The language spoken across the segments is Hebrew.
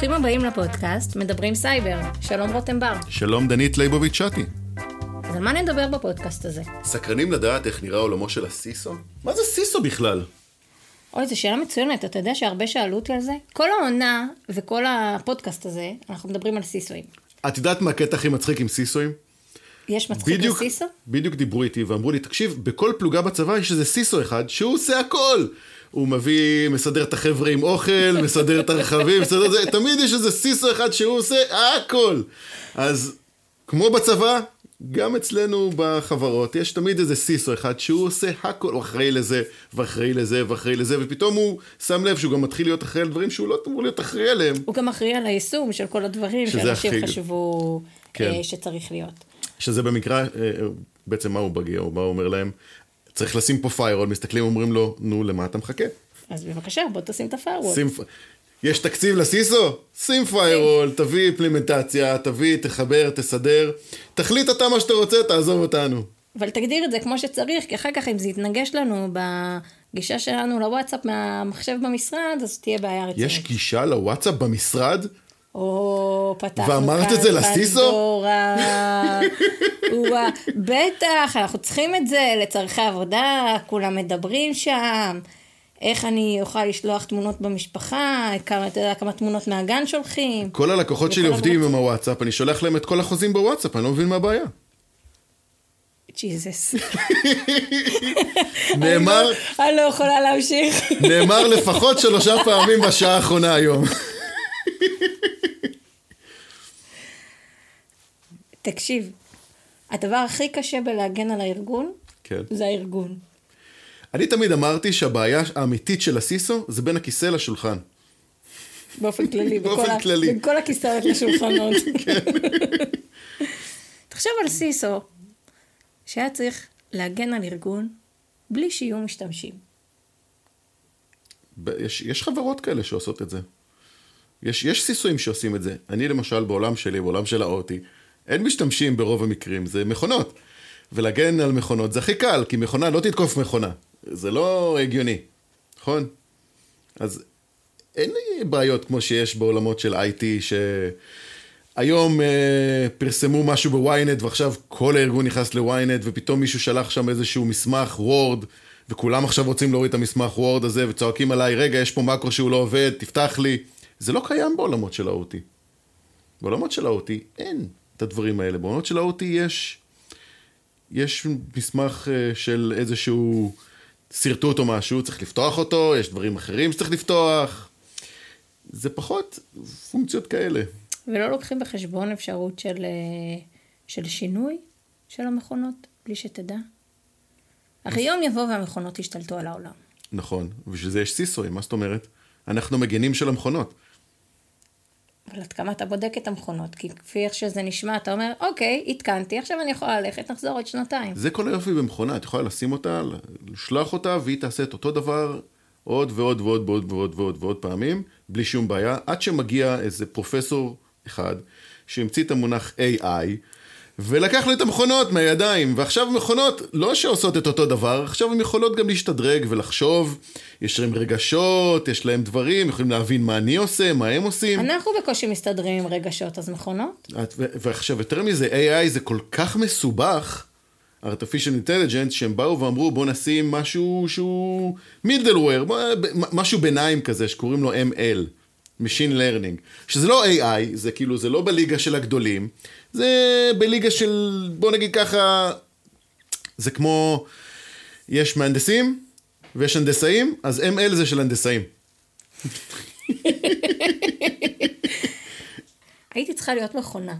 ברוכים הבאים לפודקאסט מדברים סייבר. שלום רותם בר. שלום דנית ליבוביץ' שתי. אז על מה נדבר בפודקאסט הזה? סקרנים לדעת איך נראה עולמו של הסיסו? מה זה CISO בכלל? אוי, זו שאלה מצוינת. אתה יודע שהרבה שאלו אותי על זה? כל העונה וכל הפודקאסט הזה, אנחנו מדברים על סיסואים. את יודעת מה הקטע הכי מצחיק עם סיסואים? יש מצחיק בדיוק, ל CISO? בדיוק דיברו איתי ואמרו לי, תקשיב, בכל פלוגה בצבא יש איזה CISO אחד שהוא עושה הכל. הוא מביא, מסדר את החבר'ה עם אוכל, מסדר את הרכבים, מסדר את זה, תמיד יש איזה סיסו אחד שהוא עושה הכל. אז כמו בצבא, גם אצלנו בחברות, יש תמיד איזה סיסו אחד שהוא עושה הכל, הוא אחראי לזה, ואחראי לזה, ואחראי לזה, ופתאום הוא שם לב שהוא גם מתחיל להיות אחראי על דברים שהוא לא אמור להיות אחראי עליהם. הוא גם אחראי על היישום של כל הדברים שאנשים הכי- חשבו כן. אה, שצריך להיות. שזה במקרה, אה, אה, בעצם מה הוא מגיע, הוא בא אומר להם, צריך לשים פה firewall, מסתכלים, אומרים לו, נו, למה אתה מחכה? אז בבקשה, בוא תשים את ה firewall. שים, יש תקציב ל CISO? שים firewall, תביא אימפלימנטציה, תביא, תחבר, תסדר, תחליט אתה מה שאתה רוצה, תעזוב אותנו. אבל תגדיר את זה כמו שצריך, כי אחר כך אם זה יתנגש לנו בגישה שלנו לוואטסאפ מהמחשב במשרד, אז תהיה בעיה רצינית. יש גישה לוואטסאפ במשרד? או, פתחנו ואמרת כאן את זה ל CISO? בטח, אנחנו צריכים את זה לצורכי עבודה, כולם מדברים שם. איך אני אוכל לשלוח תמונות במשפחה, כמה, אתה יודע, כמה תמונות מהגן שולחים. כל הלקוחות שלי עובדים הגבלות. עם הוואטסאפ, אני שולח להם את כל החוזים בוואטסאפ, אני לא מבין מה הבעיה. ג'יזוס. נאמר, אני לא יכולה להמשיך. נאמר לפחות שלושה פעמים בשעה האחרונה היום. תקשיב, הדבר הכי קשה בלהגן על הארגון, כן. זה הארגון. אני תמיד אמרתי שהבעיה האמיתית של הסיסו זה בין הכיסא לשולחן. באופן כללי, באופן בכל ה- כללי. בכל הכיסאות לשולחנות. תחשוב על סיסו, שהיה צריך להגן על ארגון בלי שיהיו משתמשים. יש, יש חברות כאלה שעושות את זה. יש, יש סיסויים שעושים את זה. אני למשל בעולם שלי, בעולם של האוטי, אין משתמשים ברוב המקרים, זה מכונות. ולהגן על מכונות זה הכי קל, כי מכונה לא תתקוף מכונה. זה לא הגיוני, נכון? אז אין לי בעיות כמו שיש בעולמות של IT, שהיום אה, פרסמו משהו בוויינט ועכשיו כל הארגון נכנס לוויינט ופתאום מישהו שלח שם איזשהו מסמך וורד וכולם עכשיו רוצים להוריד את המסמך וורד הזה וצועקים עליי, רגע, יש פה מקרו שהוא לא עובד, תפתח לי. זה לא קיים בעולמות של ה-OT. בעולמות של ה-OT אין את הדברים האלה. בעולמות של ה-OT יש, יש מסמך אה, של איזשהו שרטוט או משהו, צריך לפתוח אותו, יש דברים אחרים שצריך לפתוח. זה פחות פונקציות כאלה. ולא לוקחים בחשבון אפשרות של, אה, של שינוי של המכונות, בלי שתדע. הרי יום יבוא והמכונות ישתלטו על העולם. נכון, ובשביל זה יש סיסואים, מה זאת אומרת? אנחנו מגנים של המכונות. אבל עד כמה אתה בודק את המכונות? כי כפי איך שזה נשמע, אתה אומר, אוקיי, התקנתי, עכשיו אני יכולה ללכת, נחזור עוד שנתיים. זה כל היופי במכונה, את יכולה לשים אותה, לשלוח אותה, והיא תעשה את אותו דבר עוד ועוד ועוד ועוד ועוד ועוד ועוד פעמים, בלי שום בעיה, עד שמגיע איזה פרופסור אחד, שהמציא את המונח AI, ולקח לו את המכונות מהידיים, ועכשיו המכונות לא שעושות את אותו דבר, עכשיו הן יכולות גם להשתדרג ולחשוב, יש להם רגשות, יש להם דברים, יכולים להבין מה אני עושה, מה הם עושים. אנחנו בקושי מסתדרים עם רגשות, אז מכונות? את- ו- ועכשיו, יותר מזה, AI זה כל כך מסובך, artificial intelligence, שהם באו ואמרו, בוא נשים משהו שהוא middleware, משהו ביניים כזה, שקוראים לו ML, Machine Learning, שזה לא AI, זה כאילו, זה לא בליגה של הגדולים, זה בליגה של, בוא נגיד ככה, זה כמו, יש מהנדסים ויש הנדסאים, אז ML זה של הנדסאים. הייתי צריכה להיות מכונה.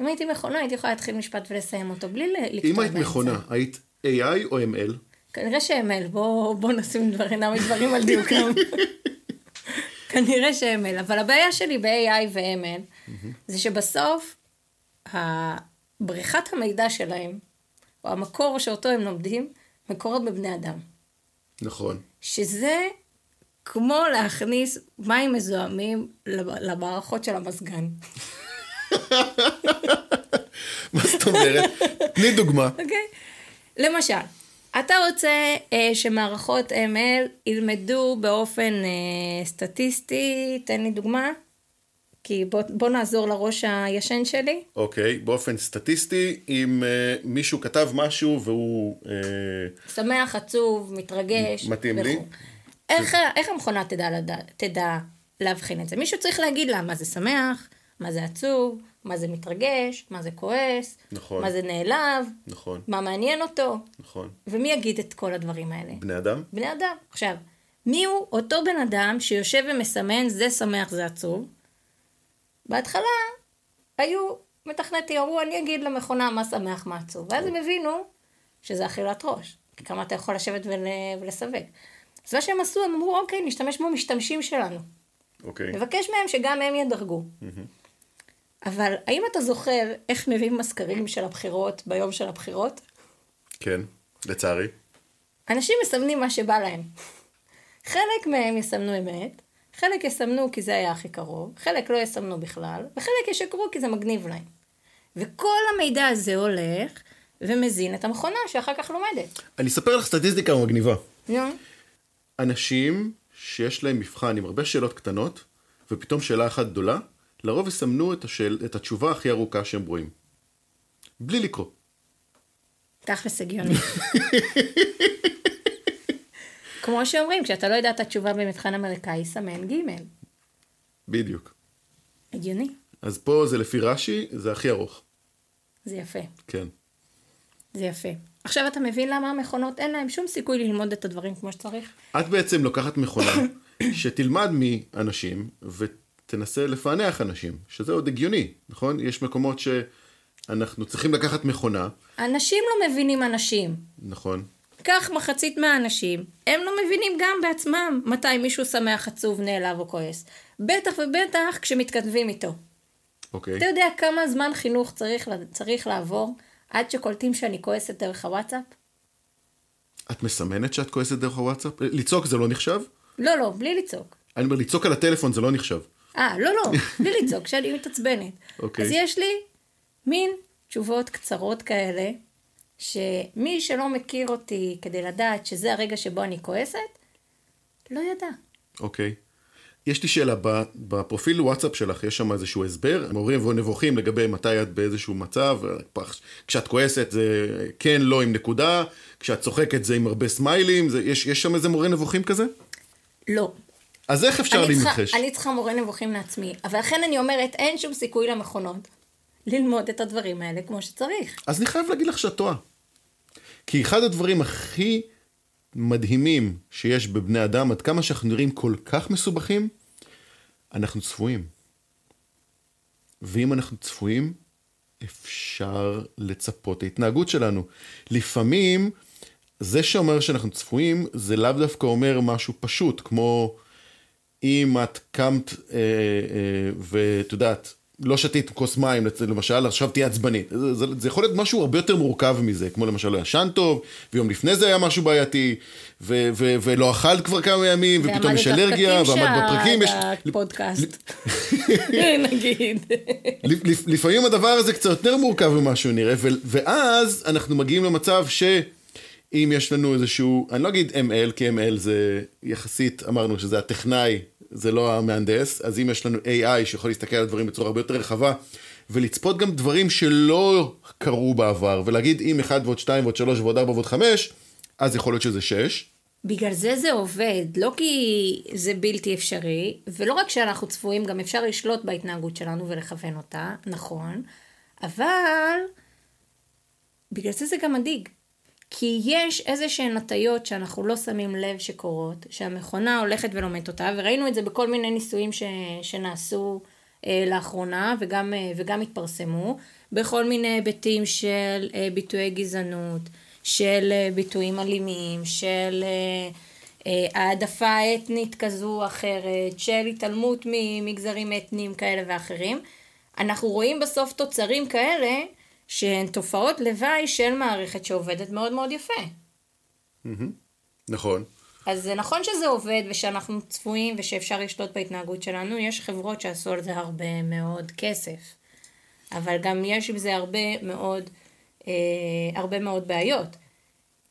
אם הייתי מכונה, הייתי יכולה להתחיל משפט ולסיים אותו, בלי לקטוע אם היית באמצע. מכונה, היית AI או ML? כנראה שאמל, בוא, בוא נשים דברים על דיוקם. כנראה שאמל, אבל הבעיה שלי ב-AI ו-ML, זה שבסוף, בריחת המידע שלהם, או המקור שאותו הם לומדים, מקורות בבני אדם. נכון. שזה כמו להכניס מים מזוהמים למערכות של המזגן. מה זאת אומרת? תני דוגמה. אוקיי? למשל, אתה רוצה אה, שמערכות ML ילמדו באופן אה, סטטיסטי, תן לי דוגמה, כי בוא, בוא נעזור לראש הישן שלי. אוקיי, באופן סטטיסטי, אם uh, מישהו כתב משהו והוא... Uh, שמח, עצוב, מתרגש. מתאים לי. איך, איך המכונה תדע, לדע, תדע להבחין את זה? מישהו צריך להגיד לה מה זה שמח, מה זה עצוב, מה זה מתרגש, מה זה כועס, נכון. מה זה נעלב, נכון, מה מעניין אותו, נכון. ומי יגיד את כל הדברים האלה? בני אדם? בני אדם. עכשיו, מי הוא אותו בן אדם שיושב ומסמן זה שמח, זה עצוב? בהתחלה היו מתכנתי, אמרו, אני אגיד למכונה מה שמח, מה עצוב. ואז הם הבינו שזה אכילת ראש. כי כמה אתה יכול לשבת ול... ולסווג. אז מה שהם עשו, הם אמרו, אוקיי, נשתמש במשתמשים שלנו. אוקיי. נבקש מהם שגם הם ידרגו. אבל האם אתה זוכר איך מביאים מזכרים של הבחירות ביום של הבחירות? כן, לצערי. אנשים מסמנים מה שבא להם. חלק מהם יסמנו אמת, חלק יסמנו כי זה היה הכי קרוב, חלק לא יסמנו בכלל, וחלק ישקרו כי זה מגניב להם. וכל המידע הזה הולך ומזין את המכונה שאחר כך לומדת. אני אספר לך סטטיסטיקה מגניבה. נו, אנשים שיש להם מבחן עם הרבה שאלות קטנות, ופתאום שאלה אחת גדולה, לרוב יסמנו את, השאל, את התשובה הכי ארוכה שהם רואים. בלי לקרוא. תכלס הגיוני. כמו שאומרים, כשאתה לא יודע את התשובה במבחן אמריקאי, סמן ג' בדיוק. הגיוני. אז פה זה לפי רש"י, זה הכי ארוך. זה יפה. כן. זה יפה. עכשיו אתה מבין למה המכונות אין להם שום סיכוי ללמוד את הדברים כמו שצריך? את בעצם לוקחת מכונה שתלמד מאנשים ותנסה לפענח אנשים, שזה עוד הגיוני, נכון? יש מקומות שאנחנו צריכים לקחת מכונה, אנשים לא מבינים אנשים. נכון? כך מחצית מהאנשים, הם לא מבינים גם בעצמם מתי מישהו שמח, עצוב, נעלב או כועס. בטח ובטח כשמתכתבים איתו. אוקיי. אתה יודע כמה זמן חינוך צריך, צריך לעבור עד שקולטים שאני כועסת דרך הוואטסאפ? את מסמנת שאת כועסת דרך הוואטסאפ? לצעוק זה לא נחשב? לא, לא, בלי לצעוק. אני אומר, לצעוק על הטלפון זה לא נחשב. אה, לא, לא, בלי לצעוק, כשאני מתעצבנת. אוקיי. אז יש לי מין תשובות קצרות כאלה, שמי שלא מכיר אותי כדי לדעת שזה הרגע שבו אני כועסת, לא ידע. אוקיי. יש לי שאלה, בפרופיל וואטסאפ שלך יש שם איזשהו הסבר, מורים ונבוכים לגבי מתי את באיזשהו מצב, פח- כשאת כועסת זה כן, לא עם נקודה, כשאת צוחקת זה עם הרבה סמיילים, זה, יש, יש שם איזה מורה נבוכים כזה? לא. אז איך אפשר להימחש? אני צריכה מורה נבוכים לעצמי, אבל לכן אני אומרת, אין שום סיכוי למכונות ללמוד את הדברים האלה כמו שצריך. אז אני חייב להגיד לך שאת טועה. כי אחד הדברים הכי מדהימים שיש בבני אדם, עד כמה שאנחנו נראים כל כך מסובכים, אנחנו צפויים. ואם אנחנו צפויים, אפשר לצפות ההתנהגות שלנו. לפעמים, זה שאומר שאנחנו צפויים, זה לאו דווקא אומר משהו פשוט, כמו אם את קמת אה, אה, ואת יודעת, לא שתית כוס מים, למשל, עכשיו תהיה עצבנית. זה, זה, זה יכול להיות משהו הרבה יותר מורכב מזה, כמו למשל לא ישן טוב, ויום לפני זה היה משהו בעייתי, ו, ו, ולא אכלת כבר כמה ימים, ופתאום יש אלרגיה, ועמדת ועמד בפרקים. בפקקים שהפודקאסט, נגיד. לפ- לפעמים הדבר הזה קצת יותר מורכב ממה שהוא נראה, ו- ואז אנחנו מגיעים למצב שאם יש לנו איזשהו, אני לא אגיד ML, כי ML זה יחסית, אמרנו שזה הטכנאי, זה לא המהנדס, אז אם יש לנו AI שיכול להסתכל על הדברים בצורה הרבה יותר רחבה, ולצפות גם דברים שלא קרו בעבר, ולהגיד אם 1 ועוד 2 ועוד 3 ועוד 4 ועוד 5, אז יכול להיות שזה 6. בגלל זה זה עובד, לא כי זה בלתי אפשרי, ולא רק שאנחנו צפויים, גם אפשר לשלוט בהתנהגות שלנו ולכוון אותה, נכון, אבל בגלל זה זה גם מדאיג. כי יש איזה שהן הטיות שאנחנו לא שמים לב שקורות, שהמכונה הולכת ולומדת אותה, וראינו את זה בכל מיני ניסויים ש... שנעשו אה, לאחרונה וגם, אה, וגם התפרסמו, בכל מיני היבטים של אה, ביטויי גזענות, של אה, ביטויים אלימים, של אה, אה, העדפה אתנית כזו או אחרת, של התעלמות ממגזרים אתניים כאלה ואחרים. אנחנו רואים בסוף תוצרים כאלה שהן תופעות לוואי של מערכת שעובדת מאוד מאוד יפה. נכון. אז זה נכון שזה עובד ושאנחנו צפויים ושאפשר לשלוט בהתנהגות שלנו, יש חברות שעשו על זה הרבה מאוד כסף. אבל גם יש עם זה הרבה מאוד, אה, הרבה מאוד בעיות.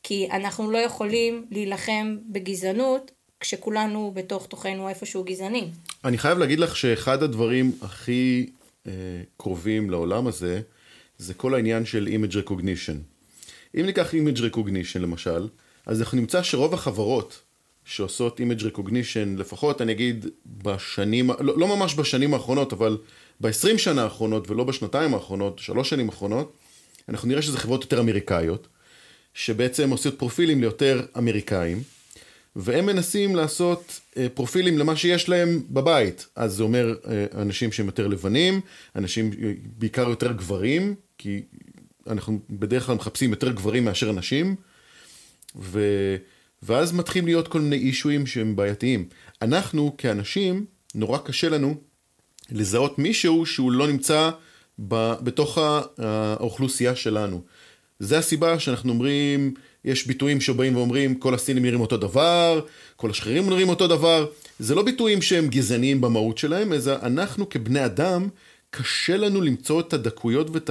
כי אנחנו לא יכולים להילחם בגזענות כשכולנו בתוך תוכנו איפשהו גזענים. אני חייב להגיד לך שאחד הדברים הכי אה, קרובים לעולם הזה, זה כל העניין של image recognition. אם ניקח image recognition למשל, אז אנחנו נמצא שרוב החברות שעושות image recognition, לפחות אני אגיד בשנים, לא, לא ממש בשנים האחרונות, אבל ב-20 שנה האחרונות ולא בשנתיים האחרונות, שלוש שנים האחרונות, אנחנו נראה שזה חברות יותר אמריקאיות, שבעצם עושות פרופילים ליותר אמריקאים, והם מנסים לעשות אה, פרופילים למה שיש להם בבית. אז זה אומר אה, אנשים שהם יותר לבנים, אנשים אה, בעיקר יותר גברים, כי אנחנו בדרך כלל מחפשים יותר גברים מאשר נשים, ו... ואז מתחילים להיות כל מיני אישויים שהם בעייתיים. אנחנו כאנשים, נורא קשה לנו לזהות מישהו שהוא לא נמצא ב... בתוך האוכלוסייה שלנו. זה הסיבה שאנחנו אומרים, יש ביטויים שבאים ואומרים כל הסינים נראים אותו דבר, כל השכירים נראים אותו דבר. זה לא ביטויים שהם גזעניים במהות שלהם, אלא אנחנו כבני אדם, קשה לנו למצוא את הדקויות ואת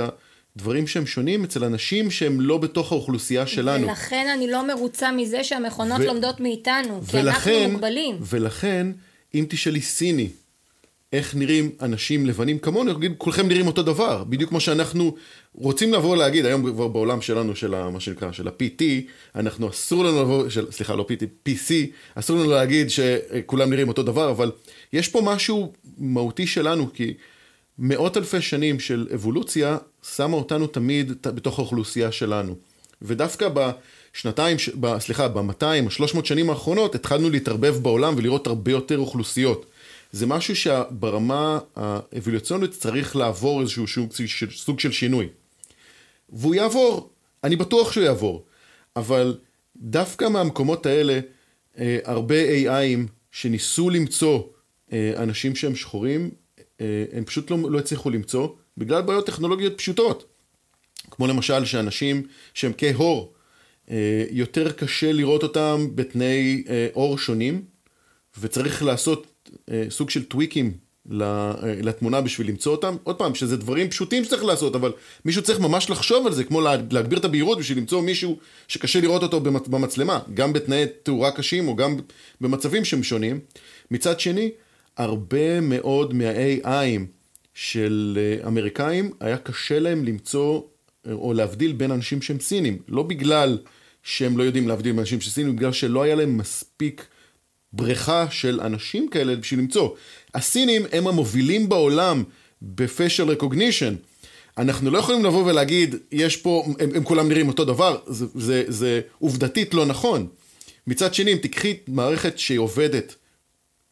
הדברים שהם שונים אצל אנשים שהם לא בתוך האוכלוסייה שלנו. ולכן אני לא מרוצה מזה שהמכונות ו... לומדות מאיתנו, כי ולכן, אנחנו מוגבלים. ולכן, אם תשאלי סיני, איך נראים אנשים לבנים כמונו, נגיד, כולכם נראים אותו דבר, בדיוק כמו שאנחנו רוצים לבוא להגיד, היום כבר בעולם שלנו, של מה שנקרא, של ה-PT, אנחנו אסור לנו לבוא, של, סליחה, לא PT, PC, אסור לנו להגיד שכולם נראים אותו דבר, אבל יש פה משהו מהותי שלנו, כי מאות אלפי שנים של אבולוציה, שמה אותנו תמיד בתוך האוכלוסייה שלנו. ודווקא בשנתיים, סליחה, ב-200 או 300 שנים האחרונות, התחלנו להתערבב בעולם ולראות הרבה יותר אוכלוסיות. זה משהו שברמה האבולוציונית צריך לעבור איזשהו סוג, סוג של שינוי. והוא יעבור, אני בטוח שהוא יעבור. אבל דווקא מהמקומות האלה, אה, הרבה AIים שניסו למצוא אה, אנשים שהם שחורים, הם פשוט לא, לא הצליחו למצוא, בגלל בעיות טכנולוגיות פשוטות. כמו למשל שאנשים שהם כהור, יותר קשה לראות אותם בתנאי אור שונים, וצריך לעשות אה, סוג של טוויקים אה, לתמונה בשביל למצוא אותם. עוד פעם, שזה דברים פשוטים שצריך לעשות, אבל מישהו צריך ממש לחשוב על זה, כמו להגביר את הבהירות בשביל למצוא מישהו שקשה לראות אותו במצלמה, גם בתנאי תאורה קשים או גם במצבים שהם שונים. מצד שני, הרבה מאוד מה-AIים של אה, אמריקאים, היה קשה להם למצוא או להבדיל בין אנשים שהם סינים. לא בגלל שהם לא יודעים להבדיל בין אנשים שהם סינים, בגלל שלא היה להם מספיק בריכה של אנשים כאלה בשביל למצוא. הסינים הם המובילים בעולם בפיישל רקוגנישן. אנחנו לא יכולים לבוא ולהגיד, יש פה, הם, הם כולם נראים אותו דבר, זה, זה, זה עובדתית לא נכון. מצד שני, אם תיקחי מערכת שהיא עובדת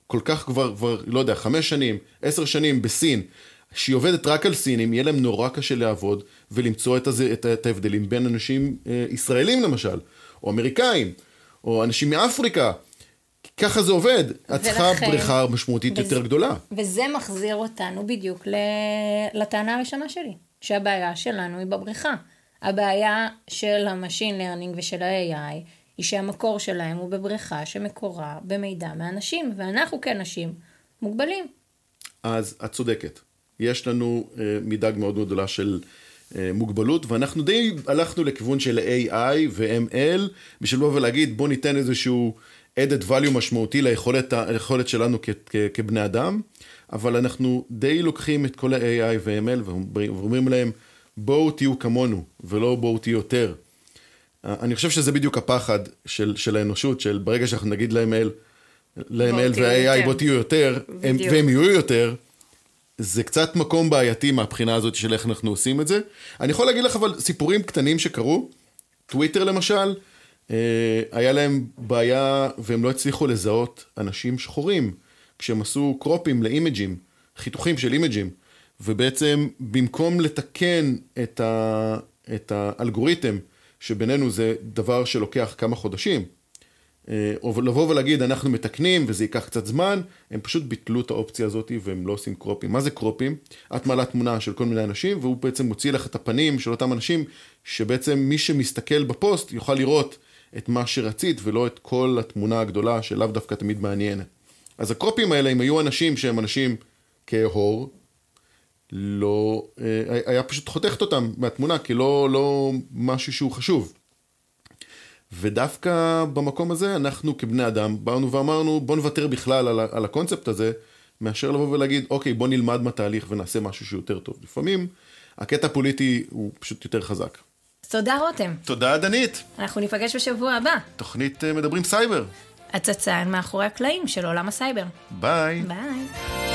כל כך כבר, כבר, לא יודע, חמש שנים, עשר שנים בסין, שהיא עובדת רק על סינים, יהיה להם נורא קשה לעבוד ולמצוא את, הזה, את, את ההבדלים בין אנשים אה, ישראלים למשל, או אמריקאים, או אנשים מאפריקה. ככה זה עובד. את צריכה בריכה משמעותית וזה, יותר גדולה. וזה מחזיר אותנו בדיוק לטענה הראשונה שלי, שהבעיה שלנו היא בבריכה. הבעיה של ה machine learning ושל ה-AI היא שהמקור שלהם הוא בבריכה שמקורה במידע מאנשים, ואנחנו כאנשים מוגבלים. אז את צודקת. יש לנו uh, מידה מאוד מאוד גדולה של uh, מוגבלות, ואנחנו די הלכנו לכיוון של AI ו-ML, בשביל לבוא ולהגיד בוא ניתן איזשהו added value משמעותי ליכולת, ליכולת שלנו כ, כ, כבני אדם, אבל אנחנו די לוקחים את כל ה-AI ו-ML ואומרים להם, בואו תהיו כמונו, ולא בואו תהיו יותר. אני חושב שזה בדיוק הפחד של, של האנושות, של ברגע שאנחנו נגיד ל-ML, ל-ML וה-AI בואו תהיו יותר, הם, והם יהיו יותר, זה קצת מקום בעייתי מהבחינה הזאת של איך אנחנו עושים את זה. אני יכול להגיד לך אבל סיפורים קטנים שקרו, טוויטר למשל, אה, היה להם בעיה והם לא הצליחו לזהות אנשים שחורים כשהם עשו קרופים לאימג'ים, חיתוכים של אימג'ים, ובעצם במקום לתקן את, ה, את האלגוריתם, שבינינו זה דבר שלוקח כמה חודשים, אה, או לבוא ולהגיד אנחנו מתקנים וזה ייקח קצת זמן, הם פשוט ביטלו את האופציה הזאת והם לא עושים קרופים. מה זה קרופים? את מעלה תמונה של כל מיני אנשים והוא בעצם מוציא לך את הפנים של אותם אנשים, שבעצם מי שמסתכל בפוסט יוכל לראות את מה שרצית ולא את כל התמונה הגדולה שלאו דווקא תמיד מעניינת. אז הקרופים האלה, אם היו אנשים שהם אנשים כהור, לא, אה, היה פשוט חותכת אותם מהתמונה, כי לא, לא משהו שהוא חשוב. ודווקא במקום הזה אנחנו כבני אדם באנו ואמרנו בוא נוותר בכלל על, על הקונספט הזה, מאשר לבוא ולהגיד אוקיי בוא נלמד מהתהליך ונעשה משהו שיותר טוב. לפעמים הקטע הפוליטי הוא פשוט יותר חזק. תודה רותם. תודה דנית. אנחנו ניפגש בשבוע הבא. תוכנית מדברים סייבר. הצצה מאחורי הקלעים של עולם הסייבר. ביי. ביי.